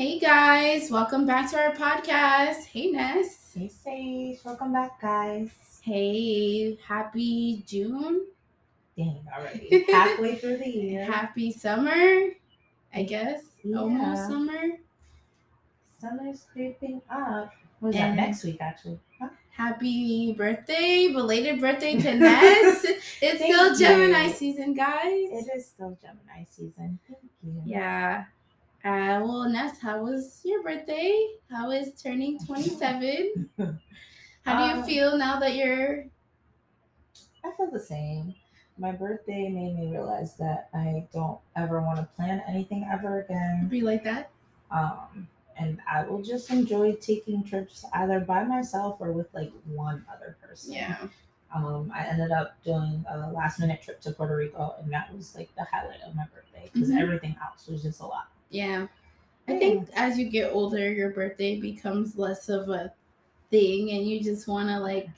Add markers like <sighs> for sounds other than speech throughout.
Hey guys, welcome back to our podcast. Hey Ness. Hey Sage, welcome back, guys. Hey, happy June. Dang, already <laughs> halfway through the year. Happy summer, I guess. Almost summer. Summer's creeping up. Was And- that next week, actually? Huh? Happy birthday, belated birthday to Ness. <laughs> it's Thank still Gemini you. season, guys. It is still Gemini season. Thank you. Yeah. Uh, well, Ness, how was your birthday? How is turning 27? <laughs> How do you Um, feel now that you're I feel the same. My birthday made me realize that I don't ever want to plan anything ever again. be like that? Um, and I will just enjoy taking trips either by myself or with like one other person. Yeah. um, I ended up doing a last minute trip to Puerto Rico, and that was like the highlight of my birthday because Mhm. everything else was just a lot. Yeah. I think as you get older, your birthday becomes less of a thing and you just want to like,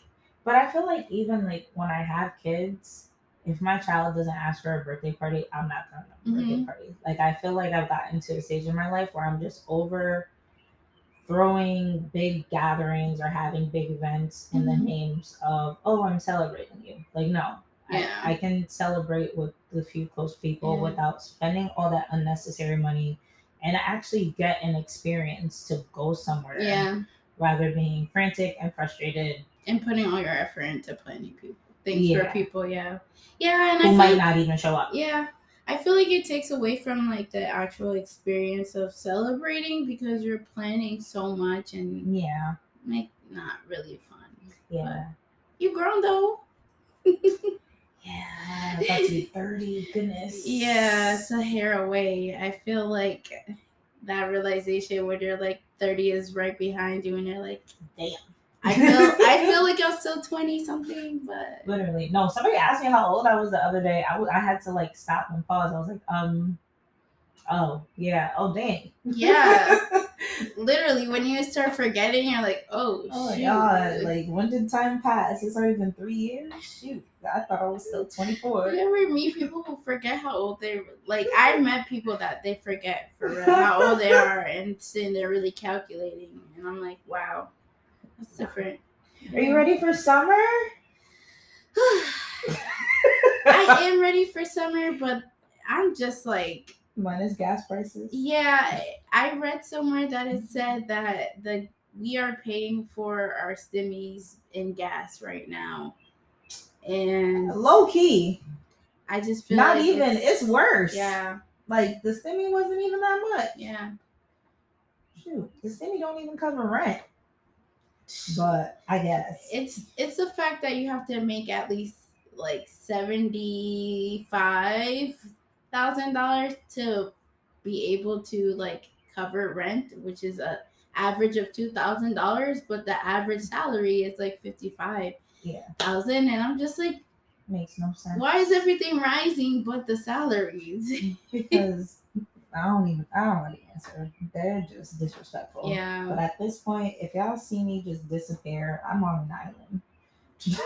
But I feel like even like when I have kids, if my child doesn't ask for a birthday party, I'm not throwing a birthday Mhm. party. Like I feel like I've gotten to a stage in my life where I'm just over throwing big gatherings or having big events in the Mhm. names of oh I'm celebrating you. Like no. Yeah. I, I can celebrate with the few close people Yeah. without spending all that unnecessary money and actually get an experience to go somewhere yeah, rather being frantic and frustrated and putting all your effort into planning people, things for people. Yeah. Yeah. And I who feel might like, not even show up. yeah. I feel like it takes away from like the actual experience of celebrating because you're planning so much and Yeah. like not really fun. Yeah. You grown though. <laughs> Yeah. About to be 30. Goodness. Yeah, it's a hair away. I feel like that realization when you're like 30 is right behind you and you're like, Damn. I feel <laughs> I feel like I'm still 20 something, but Literally. No, somebody asked me how old I was the other day. I was I had to like stop and pause. I was like, um, oh, yeah. Oh dang. yeah, <laughs> literally when you start forgetting, you're like, oh, Oh my shoot. god! Like when did time pass? It's already been three years. Shoot, I thought I was still twenty four. you ever meet people who forget how old they like? I met people that they forget for real how <laughs> old they are, and then they're really calculating, and I'm like, wow, that's different. Are you ready for summer? <sighs> I am ready for summer, but I'm just like, Minus gas prices. yeah. I read somewhere that it said that the we are paying for our stimmies in gas right now, and Low key, I just feel not like even. It's, worse. yeah, Like the stimmy wasn't even that much. yeah. Shoot, the stimmy don't even cover rent. But I guess. It's it's the fact that you have to make at least like seventy five thousand dollars to be able to like cover rent, which is a average of two thousand dollars, but the average salary is like fifty five yeah, thousand, and I'm just like, makes no sense. why is everything rising but the salaries? <laughs> Because I don't even. I don't want to answer. They're just disrespectful. Yeah. But at this point, if y'all see me just disappear, I'm on an island. <laughs>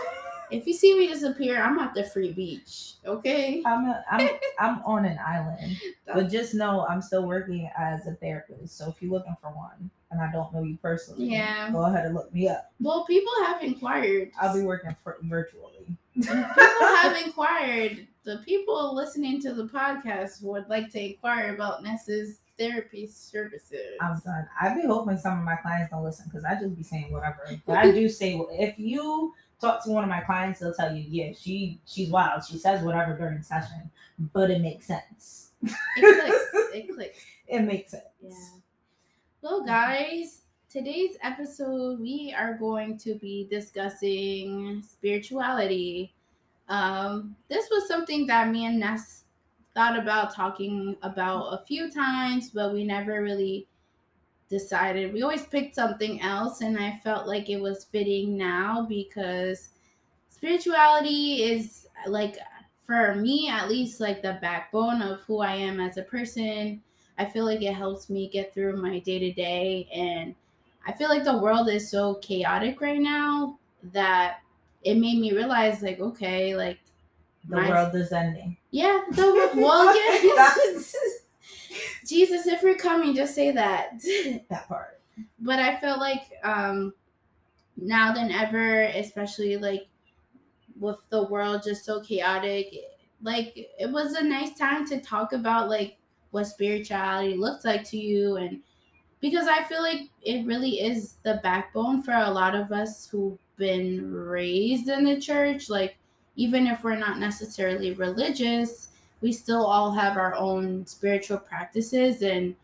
if you see me disappear, I'm at the free beach. Okay, I'm a, I'm <laughs> I'm on an island, but just know I'm still working as a therapist. So if you're looking for one, and I don't know you personally, Yeah. go ahead and look me up. well, people have inquired. I'll be working for, virtually. people <laughs> have inquired. The people listening to the podcast would like to inquire about Ness's therapy services. I'm done. I be hoping some of my clients don't listen because I just be saying whatever. But I do <laughs> say if you talk to one of my clients, they'll tell you, yeah, she she's wild. She says whatever during session, but it makes sense. It clicks. <laughs> It clicks. It makes sense. Yeah. Well, guys, today's episode we are going to be discussing spirituality. Um, this was something that me and Ness thought about talking about a few times, but we never really decided. We always picked something else, and I felt like it was fitting now because spirituality is like for me at least like the backbone of who I am as a person. I feel like it helps me get through my day to day and I feel like the world is so chaotic right now that it made me realize like okay, like The my- world is ending. yeah, the <laughs> well yeah. <laughs> Jesus, if you're coming, just say that. <laughs> that part. but I feel like um now than ever, especially like with the world just so chaotic, like it was a nice time to talk about like what spirituality looks like to you and because I feel like it really is the backbone for a lot of us who've been raised in the church. Like, even if we're not necessarily religious, we still all have our own spiritual practices. And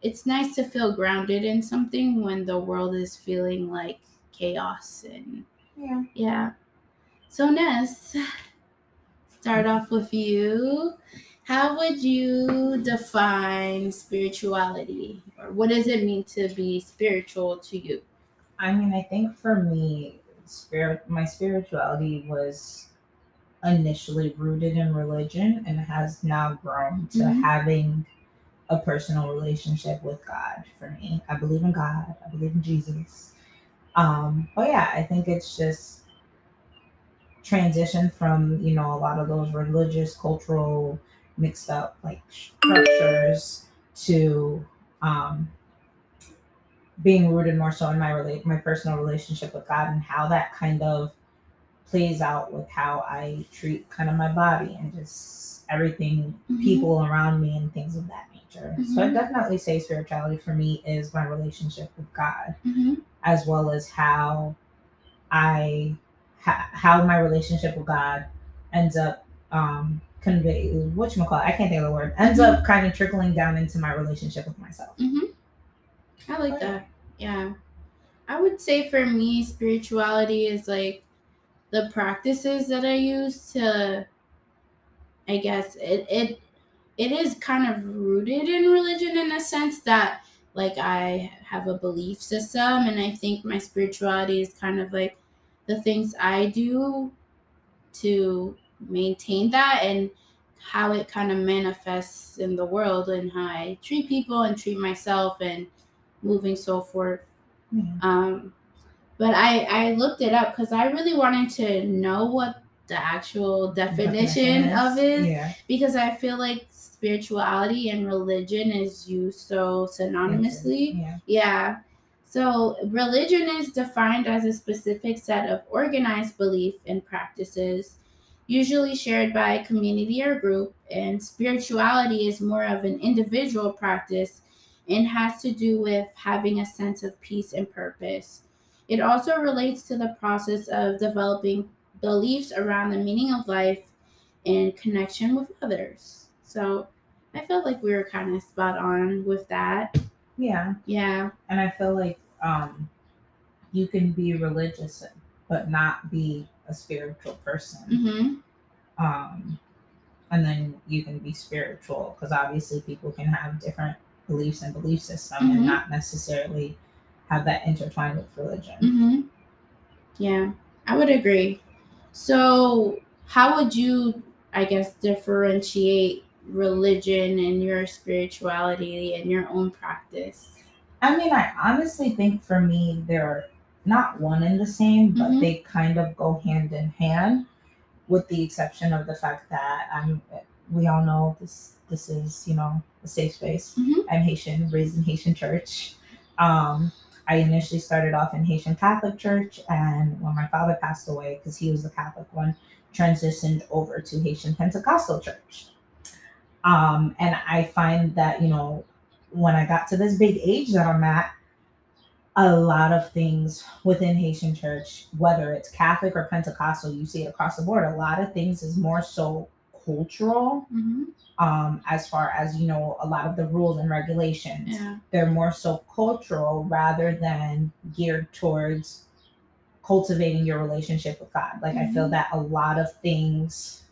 it's nice to feel grounded in something when the world is feeling like chaos. And Yeah. yeah. So, Ness, start off with you. How would you define spirituality? Or what does it mean to be spiritual to you? I mean, I think for me, spirit, my spirituality was initially rooted in religion and has now grown to Mhm. having a personal relationship with God. For me, I believe in God. I believe in Jesus. Um, but yeah, I think it's just transitioned from you know a lot of those religious, cultural, mixed up like structures to um, being rooted more so in my relate my personal relationship with God and how that kind of plays out with how I treat kind of my body and just everything Mhm. people around me and things of that nature. So I Mhm. definitely say spirituality for me is my relationship with God Mm-hmm. as well as how I ha- how my relationship with God ends up um convey what you call I can't think of the word ends up kind of trickling down into my relationship with myself. Mm-hmm. I like that. Yeah. I would say for me, spirituality is like the practices that I use to I guess it it it is kind of rooted in religion in a sense that like I have a belief system and I think my spirituality is kind of like the things I do to maintain that and how it kind of manifests in the world and how I treat people and treat myself and moving so forth. Yeah. Um, but I I looked it up because I really wanted to know what the actual definition of it Yeah. because I feel like spirituality and religion is used so synonymously. Yeah. Yeah. So religion is defined as a specific set of organized belief and practices, usually shared by a community or group, and spirituality is more of an individual practice and has to do with having a sense of peace and purpose. It also relates to the process of developing beliefs around the meaning of life and connection with others. So I felt like we were kind of spot on with that. Yeah. Yeah. And I feel like um you can be religious but not be a spiritual person. Mm-hmm. Um and then you can be spiritual because obviously people can have different beliefs and belief system Mhm. and not necessarily have that intertwined with religion. Mm-hmm. Yeah, I would agree. So, how would you, I guess, differentiate religion and your spirituality and your own practice? I mean, I honestly think for me, they're not one and the same, but Mhm. they kind of go hand in hand, with the exception of the fact that I'm. We all know this. This is you know a safe space. Mhm. I'm Haitian, raised in Haitian church. Um, I initially started off in Haitian Catholic church, and when my father passed away, because he was the Catholic one, transitioned over to Haitian Pentecostal church. Um, and I find that you know when I got to this big age that I'm at, a lot of things within Haitian church, whether it's Catholic or Pentecostal, you see it across the board. A lot of things is more so cultural, Mm-hmm. um, as far as you know, a lot of the rules and regulations. Yeah. They're more so cultural rather than geared towards cultivating your relationship with God. Like I feel Mhm. that a lot of things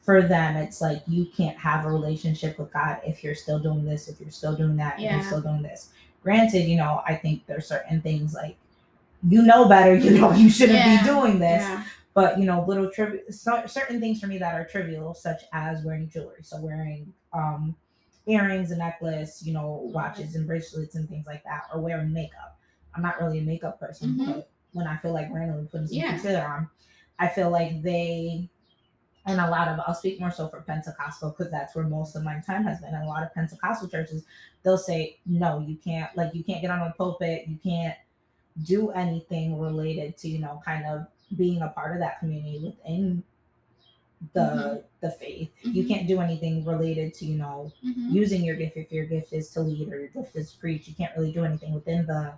for them, it's like you can't have a relationship with God if you're still doing this, if you're still doing that, if you're still doing this. Granted, you know, I think there's certain things like you know better, you know you shouldn't Yeah. be doing this, Yeah. but you know, little trivial, so, certain things for me that are trivial, such as wearing jewelry. So wearing um earrings, a necklace, you know, watches and bracelets and things like that, or wearing makeup. I'm not really a makeup person, Mhm. but when I feel like randomly putting some Yeah. concealer on, I feel like they and a lot of I'll speak more so for Pentecostal because that's where most of my time has been. And a lot of Pentecostal churches, they'll say, no, you can't like you can't get on the pulpit, you can't do anything related to, you know, kind of being a part of that community within the Mhm. the faith. You Mhm. can't do anything related to, you know, Mhm. using your gift if your gift is to lead or your gift is to preach. You can't really do anything within the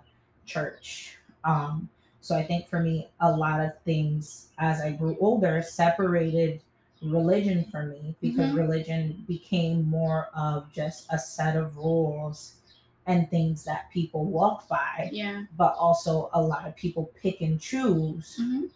church. Um, so I think for me, a lot of things as I grew older separated religion for me because Mhm. religion became more of just a set of rules and things that people walk by, Yeah. but also a lot of people pick and choose. Mhm.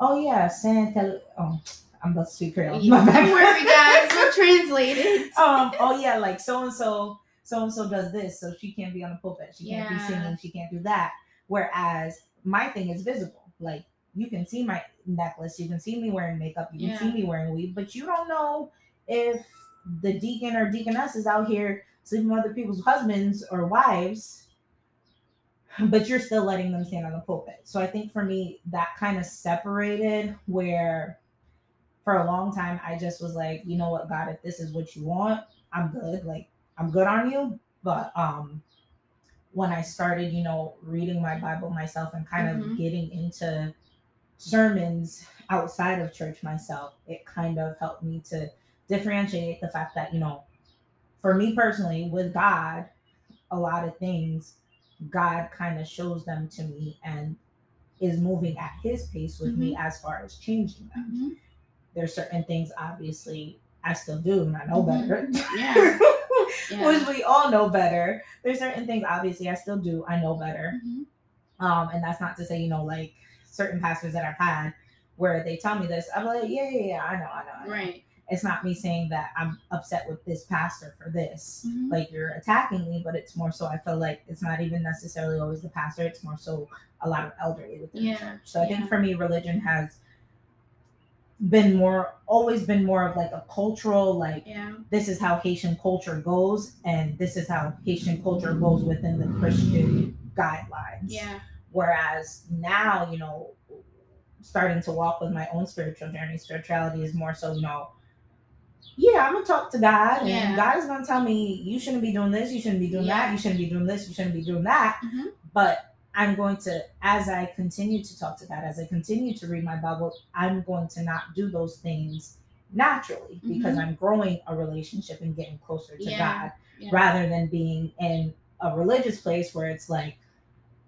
Oh yeah, Santa. Oh, I'm about to speak Creole. Don't My bad. worry, guys. We'll <laughs> translate it. um, oh yeah, like so and so, so and so does this, so she can't be on the pulpit. She can't be singing. She can't do that. Whereas my thing is visible. Like you can see my necklace, you can see me wearing makeup, you can see me wearing weave, but you don't know if the deacon or deaconess is out here sleeping with other people's husbands or wives. But you're still letting them stand on the pulpit. So I think for me, that kind of separated where for a long time I just was like, you know what, God, if this is what you want, I'm good. Like I'm good on you. But um when I started, you know, reading my Bible myself and kind Mhm. of getting into sermons outside of church myself, it kind of helped me to differentiate the fact that, you know, for me personally, with God, a lot of things, God kind of shows them to me and is moving at his pace with me as far as changing them. Mhm. There's certain things obviously I still do and I know Mhm. better. Yeah. <laughs> Yeah. Which we all know better. There's certain things obviously I still do, I know better. Mhm. Um, and that's not to say, you know, like certain pastors that I've had where they tell me this, I'm like, yeah, yeah, yeah, I know, I know. I know. Right. It's not me saying that I'm upset with this pastor for this. Mhm. Like you're attacking me, but it's more so I feel like it's not even necessarily always the pastor, it's more so a lot of elderly within Yeah, the church. So I yeah. think for me, religion has been more always been more of like a cultural like Yeah. this is how Haitian culture goes, and this is how Haitian culture goes within the Christian guidelines. Yeah. Whereas now, you know, starting to walk with my own spiritual journey, spirituality is more so, you know, yeah, I'm gonna talk to God, Yeah. and God is gonna tell me you shouldn't be doing this, you shouldn't be doing Yeah. that, you shouldn't be doing this, you shouldn't be doing that. Mhm. But I'm going to, as I continue to talk to God, as I continue to read my Bible, I'm going to not do those things naturally because I'm growing a relationship and getting closer to Mm-hmm. Yeah. God rather than being in a religious place where it's like,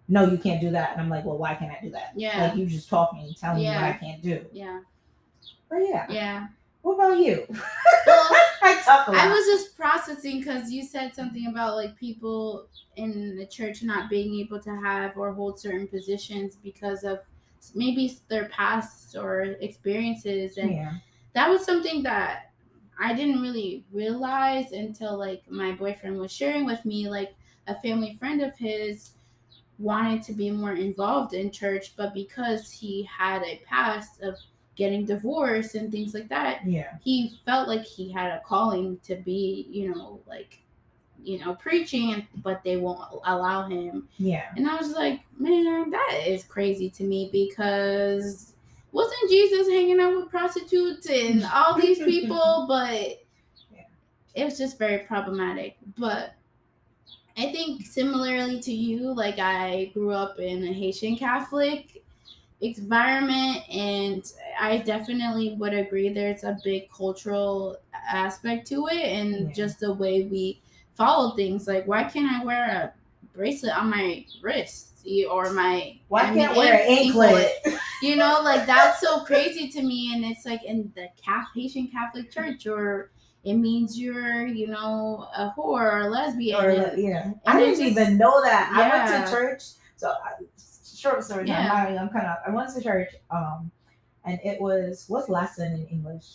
no, you can't do that. And I'm like, well, why can't I do that? Yeah. Like you just talk me and tell me what I can't do. Yeah. But yeah. Yeah. What about you? Well, <laughs> I talk. I was just processing because you said something about like people in the church not being able to have or hold certain positions because of maybe their past or experiences and yeah. that was something that I didn't really realize until like my boyfriend was sharing with me like a family friend of his wanted to be more involved in church but because he had a past of getting divorced and things like that Yeah. he felt like he had a calling to be you know like you know preaching but they won't allow him Yeah. and I was like, man, that is crazy to me because wasn't Jesus hanging out with prostitutes and all these <laughs> people? But Yeah. it was just very problematic. But I think similarly to you, like I grew up in a Haitian Catholic environment, and I definitely would agree there's a big cultural aspect to it, and Yeah. just the way we follow things. Like, why can't I wear a bracelet on my wrist or my Why I can't wear an anklet? you know like that's so crazy to me and it's like in the Cath- haitian catholic church or it means you're you know a whore or a lesbian or and- yeah. and I didn't just- even know that. Yeah. I went to church. So I, short story. Yeah. time. I'm, kind of. I went to church. Um, and it was what's lesson in English?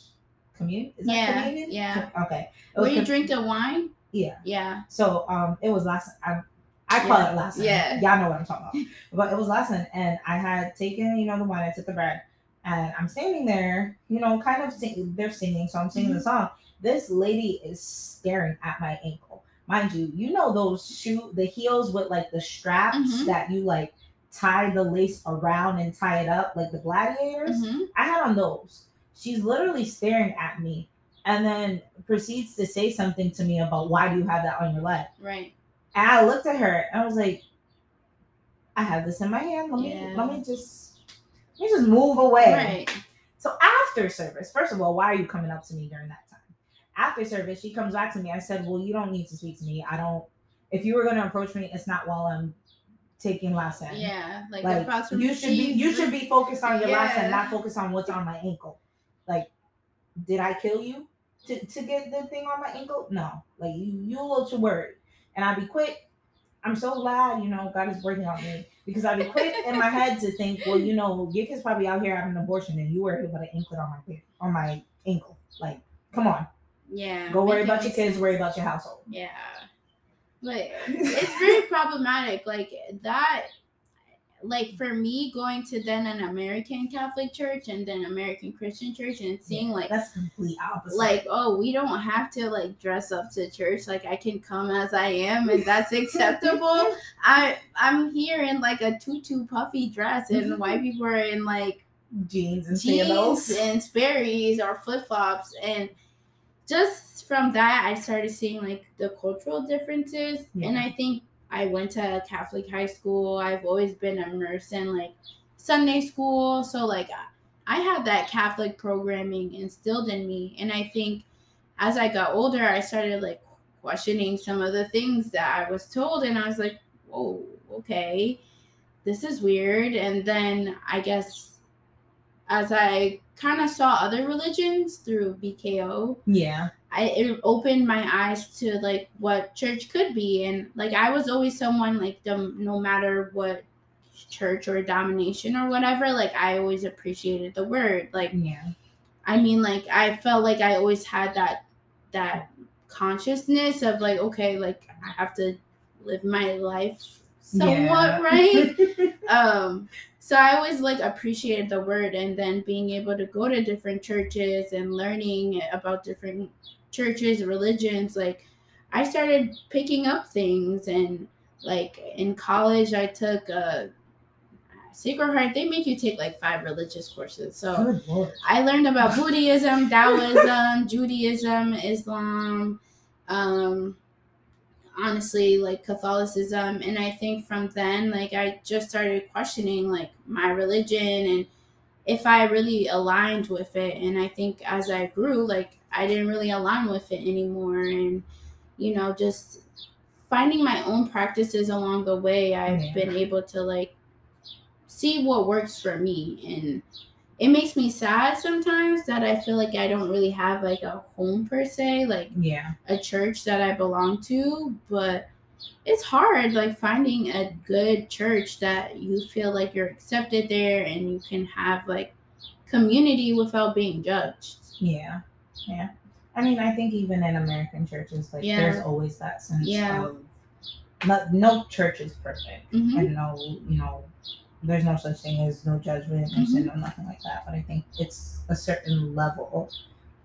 Communion. Is that Yeah, communion? yeah. Okay. Where you com- drink the wine Yeah. yeah So um, it was lesson. I, I call Yeah. it lesson. Yeah. Y'all know what I'm talking about. But it was lesson, and I had taken, you know, the wine. I took the bread, and I'm standing there, you know, kind of sing. They're singing, so I'm singing Mm-hmm. the song. This lady is staring at my ankle. Mind you, you know those shoe, the heels with like the straps Mhm. that you like tie the lace around and tie it up, like the gladiators. hmm I had on those. she's literally staring at me and then proceeds to say something to me about why do you have that on your leg? Right. And I looked at her and I was like, I have this in my hand. Let me Yeah. let me just let me just move away. Right. So after service, first of all, why are you coming up to me during that? After service, she comes back to me. I said, Well, you don't need to speak to me. I don't if you were gonna approach me, it's not while I'm taking lesson. Yeah. Like, Like you should be you should be focused on your Yeah. lesson, not focus on what's on my ankle. Like, did I kill you to, to get the thing on my ankle? No. Like you you a little too worried. And I'd be quick. I'm so glad, you know, God is working on me because I'd be quick in my head to think, well, you know, your kid's probably out here having an abortion and you were about an anklet on my on my ankle. Like, come on. Yeah. Go worry about your kids, sense. worry about your household. Yeah. But it's very <laughs> problematic. Like that like for me going to then an American Catholic church and then American Christian church and seeing like that's complete opposite. like oh we don't have to like dress up to church like i can come as i am and that's acceptable <laughs> i i'm here in like a tutu puffy dress and white people are in like jeans and jeans sandals. and <laughs> sperry's or flip-flops and just from that i started seeing like the cultural differences. And i think i went to a catholic high school. I've always been immersed in like sunday school. So like i had that catholic programming instilled in me. And i think as i got older i started like questioning some of the things that i was told. And i was like whoa okay. This is weird. And then i guess as I kind of saw other religions through BKO, Yeah. I it opened my eyes to like what church could be, and like I was always someone like the no matter what church or domination or whatever, like I always appreciated the word. Like Yeah. I mean, like I felt like I always had that that consciousness of like okay, like I have to live my life somewhat Yeah. right <laughs> um so i always like appreciated the word and then being able to go to different churches and learning about different churches religions like i started picking up things and like in college i took a sacred heart they make you take like five religious courses. So I learned about Buddhism, Taoism, Judaism, Islam, um, honestly, like Catholicism. And I think from then, like, I just started questioning, like, my religion and if I really aligned with it. And I think as I grew, like, I didn't really align with it anymore. And, you know, just finding my own practices along the way, I've Yeah. been able to, like, see what works for me. And, it makes me sad sometimes that I feel like I don't really have like a home per se, like Yeah. a church that I belong to, but it's hard like finding a good church that you feel like you're accepted there and you can have like community without being judged. Yeah. Yeah. I mean, I think even in American churches, like Yeah. there's always that sense Yeah. of no, no church is perfect. Mhm. And no, you know, there's no such thing as no judgment, no Mm-hmm. sin, no nothing like that. But I think it's a certain level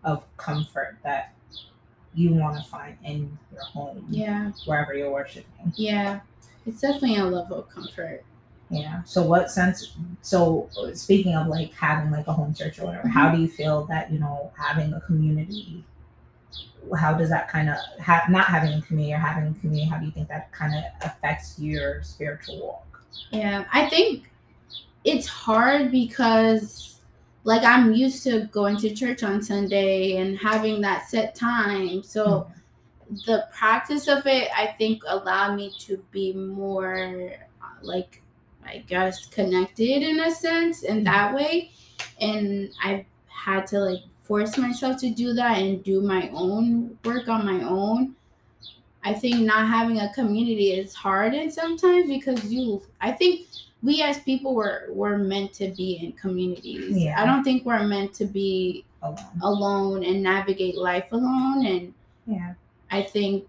of comfort that you want to find in your home, Yeah, wherever you're worshiping. yeah. It's definitely a level of comfort. Yeah. So what sense? So speaking of like having like a home church or whatever, Mm-hmm. how do you feel that you know having a community? How does that kind of ha- not having a community or having a community? How do you think that kind of affects your spiritual walk? Yeah, I think it's hard because like I'm used to going to church on Sunday and having that set time. So hmm. the practice of it I think allowed me to be more like I guess connected in a sense in hmm. that way and I've had to like force myself to do that and do my own work on my own. I think not having a community is hard and sometimes because you I think we as people were were meant to be in communities. Yeah. I don't think we're meant to be Alone. alone and navigate life alone and Yeah. I think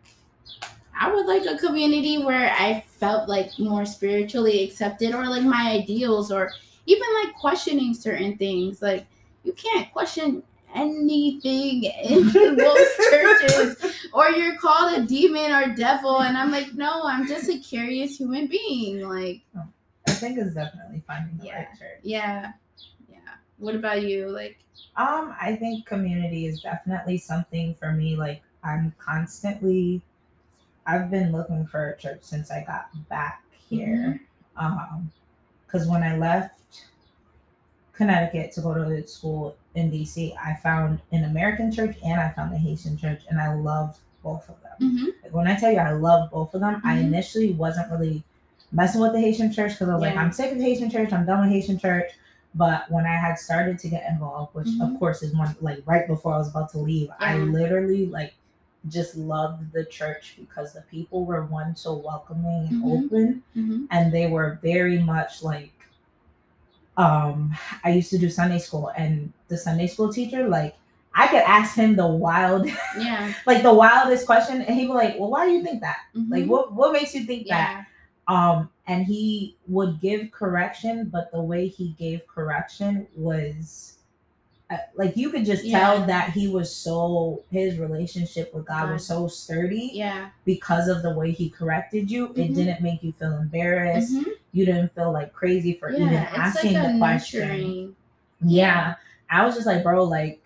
I would like a community where I felt like more spiritually accepted or like my ideals or even like questioning certain things. Like you can't question anything in <laughs> most churches or you're called a demon or devil and I'm like, no, I'm just a curious human being. Like I think it's definitely finding the Yeah. right church. yeah. Yeah. What about you? Like, Um, I think community is definitely something for me. Like I'm constantly I've been looking for a church since I got back here. Um, because when I left Connecticut to go to school in DC, I found an American church and I found a Haitian church, and I love both of them. Mhm. Like, when I tell you I love both of them, I Mhm. initially wasn't really messing with the Haitian church because I was like, I'm sick of Haitian church, I'm done with Haitian church. But when I had started to get involved, which Mhm. of course is one like right before I was about to leave, I literally like just loved the church because the people were one so welcoming and Mhm. open Mhm. and they were very much like um I used to do Sunday school and the Sunday school teacher like I could ask him the wild yeah, <laughs> like the wildest question and he'd be like, Well, why do you think that? Like Mhm. what what makes you think that? Um and he would give correction, but the way he gave correction was like you could just tell that he was so his relationship with God was so sturdy yeah, because of the way he corrected you. It Mhm. didn't make you feel embarrassed. Mhm. You didn't feel like crazy for even yeah. It's asking like a the question. nurturing. Yeah. I was just like, bro, like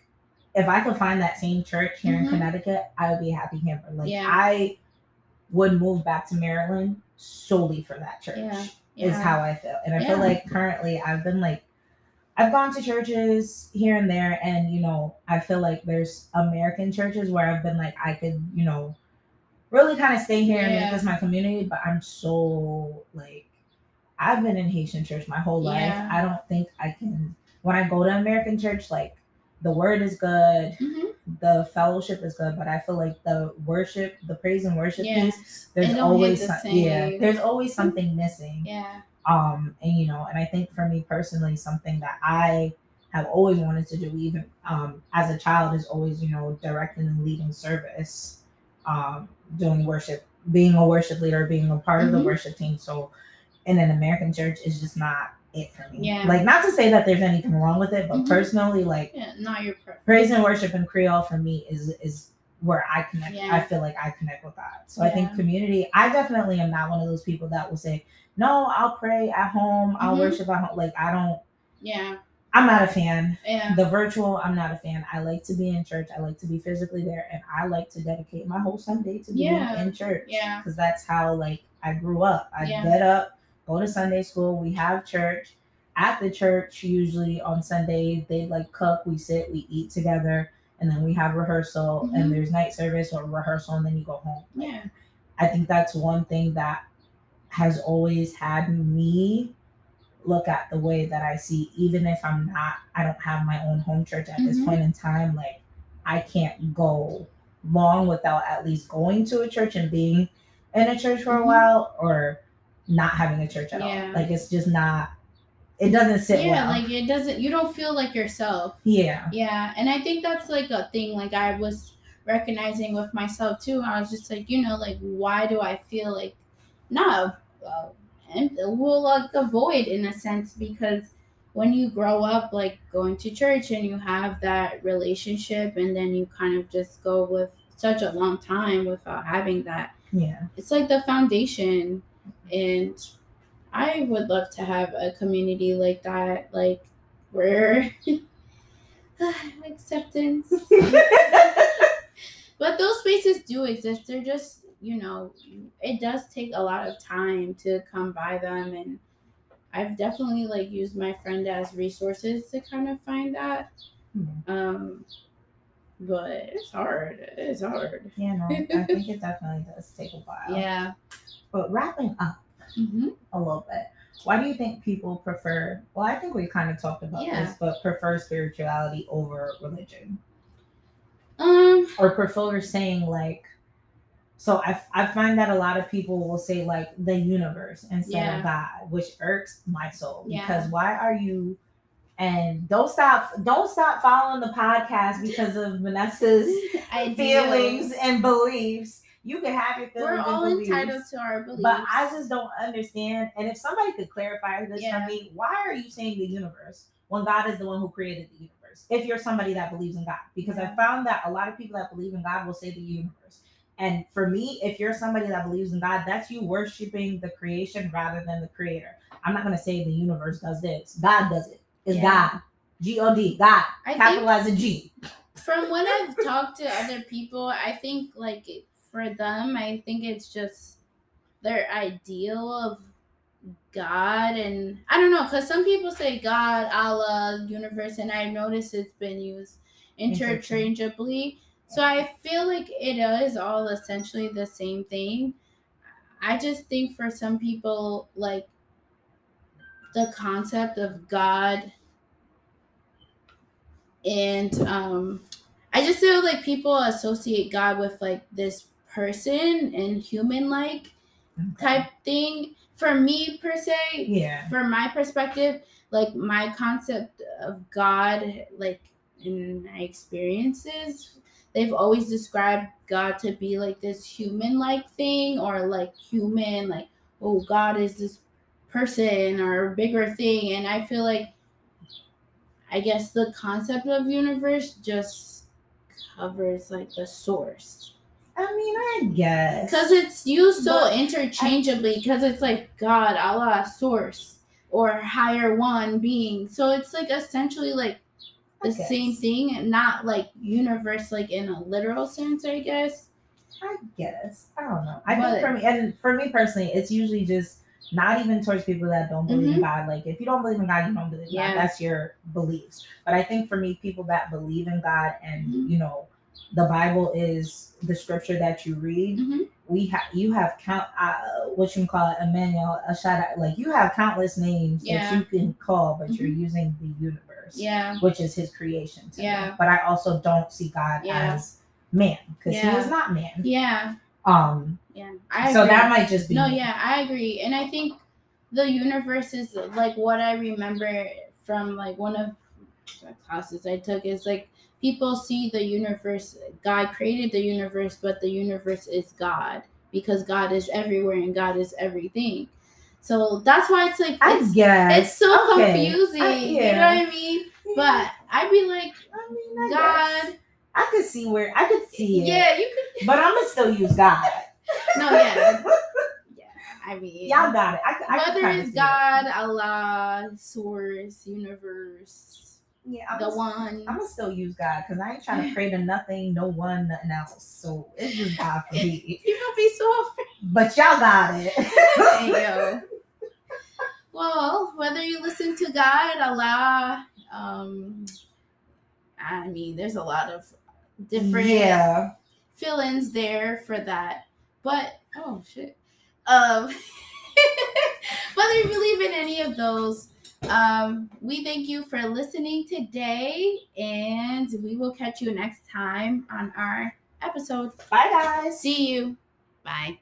if I could find that same church here in Mhm. Connecticut, I would be a happy camper. Like Yeah. I would move back to Maryland solely for that church. Yeah, Is how I feel. And I feel like currently I've been like I've gone to churches here and there and you know, I feel like there's American churches where I've been like I could, you know, really kind of stay here and Yeah. make this my community, but I'm so like I've been in Haitian church my whole life. Yeah. I don't think I can when I go to American church, like the word is good, Mhm. the fellowship is good, but I feel like the worship, the praise and worship piece, there's It don't hit always some, yeah, there's always something missing. Yeah. Um, and you know, and I think for me personally, something that I have always wanted to do, even um as a child, is always, you know, directing and leading service, um, doing worship, being a worship leader, being a part of the Mhm. worship team. So in an American church is just not it for me. Yeah. Like not to say that there's anything wrong with it, but Mhm. personally, like Yeah. Not your preference. praise and worship in Creole for me is is where I connect. Yeah. I feel like I connect with God. So I think community. I definitely am not one of those people that will say, "No, I'll pray at home. I'll Mhm. worship at home." Like I don't. Yeah. I'm not a fan. Yeah. The virtual, I'm not a fan. I like to be in church. I like to be physically there, and I like to dedicate my whole Sunday to being Yeah. in church. Yeah. because that's how like I grew up. I Yeah. get up, go to Sunday school. We have church. At the church, usually on Sunday, they like cook. We sit, we eat together, and then we have rehearsal. Mhm. And there's night service or rehearsal, and then you go home. Yeah. I think that's one thing that has always had me look at the way that I see, even if I'm not, I don't have my own home church at this Mhm. point in time. Like, I can't go long without at least going to a church and being in a church for a Mhm. while or not having a church at Yeah. all. Like, it's just not, it doesn't sit yeah. well. Like it doesn't. You don't feel like yourself. yeah. Yeah, and I think that's like a thing like I was recognizing with myself too. I was just like, you know, like why do I feel like not uh, and well like a void in a sense because when you grow up like going to church and you have that relationship and then you kind of just go with such a long time without having that Yeah. it's like the foundation and i would love to have a community like that like where <laughs> acceptance. <laughs> But those spaces do exist. They're just you know it does take a lot of time to come by them and i've definitely like used my friend as resources to kind of find that. Yeah. um but it's hard. It's hard. Yeah, no, I think it <laughs> definitely does take a while. yeah. But wrapping up, hmm a little bit. Why do you think people prefer? Well, I think we kind of talked about Yeah. this, but prefer spirituality over religion, um or prefer saying like. So I, I find that a lot of people will say like the universe instead Yeah. of God, which irks my soul Yeah. because why are you? And don't stop don't stop following the podcast because of Vanessa's <laughs> feelings and beliefs. You can have your feelings We're all beliefs. entitled to our beliefs. But I just don't understand. And if somebody could clarify this Yeah. for me, why are you saying the universe when God is the one who created the universe? If you're somebody that believes in God, because I found that a lot of people that believe in God will say the universe. And for me, if you're somebody that believes in God, that's you worshiping the creation rather than the creator. I'm not going to say the universe does this. God does it. It's Yeah. God. G O D. God. I Capitalize a G. From when I've talked to other people, I think like it- for them, I think it's just their ideal of God and I don't know because some people say God, Allah, universe, and I noticed it's been used interchangeably. So I feel like it is all essentially the same thing. I just think for some people, like the concept of God and um I just feel like people associate God with like this person and human like type thing. For me per se, Yeah. from my perspective, like my concept of God, like in my experiences, they've always described God to be like this human like thing or like human, like, oh, God is this person or bigger thing. And I feel like, I guess the concept of universe just covers like the source I mean, I guess. because it's used so But interchangeably because it's like god allah source or higher one being so it's like essentially like the same thing and not like universe like in a literal sense i guess I guess. I don't know. I But- think for me, and for me personally, it's usually just not even towards people that don't believe in Mhm. God. Like, if you don't believe in God, you don't believe in Yeah. God. That's your beliefs. But I think for me, people that believe in God and, Mhm. you know, the Bible is the scripture that you read. Mhm. We have you have count uh, what you can call it, Emmanuel, a shout out. Like you have countless names Yeah. that you can call, but you're Mhm. using the universe yeah which is his creation. Yeah. Me. But I also don't see God Yeah. as man because Yeah. he is not man. yeah Um, yeah i so agree. that might just be no me. yeah i agree and i think the universe is like what i remember from like one of the classes i took is like people see the universe god created the universe but the universe is god because god is everywhere and god is everything so that's why it's like I it's, guess it's so Okay. confusing I- you know what i mean but i'd be like I mean, I god guess. I could see where I could see it. yeah you could <laughs> But I'm gonna still use God. no yeah <laughs> yeah i mean Y'all got it. I, I whether it's see it. God, Allah, source, universe, yeah, I'm the one. I'm gonna still use God because I ain't trying <laughs> to pray to nothing, no one, nothing else. So it's just God for me. <laughs> You gonna be so afraid. But y'all got it. afraid. Hey, yo. Well, whether you listen to God, Allah, um, I mean, there's a lot of different Yeah. fill-ins there for that. But oh shit. Um <laughs> whether you believe in any of those, um, we thank you for listening today and we will catch you next time on our episode. Bye guys. See you. Bye.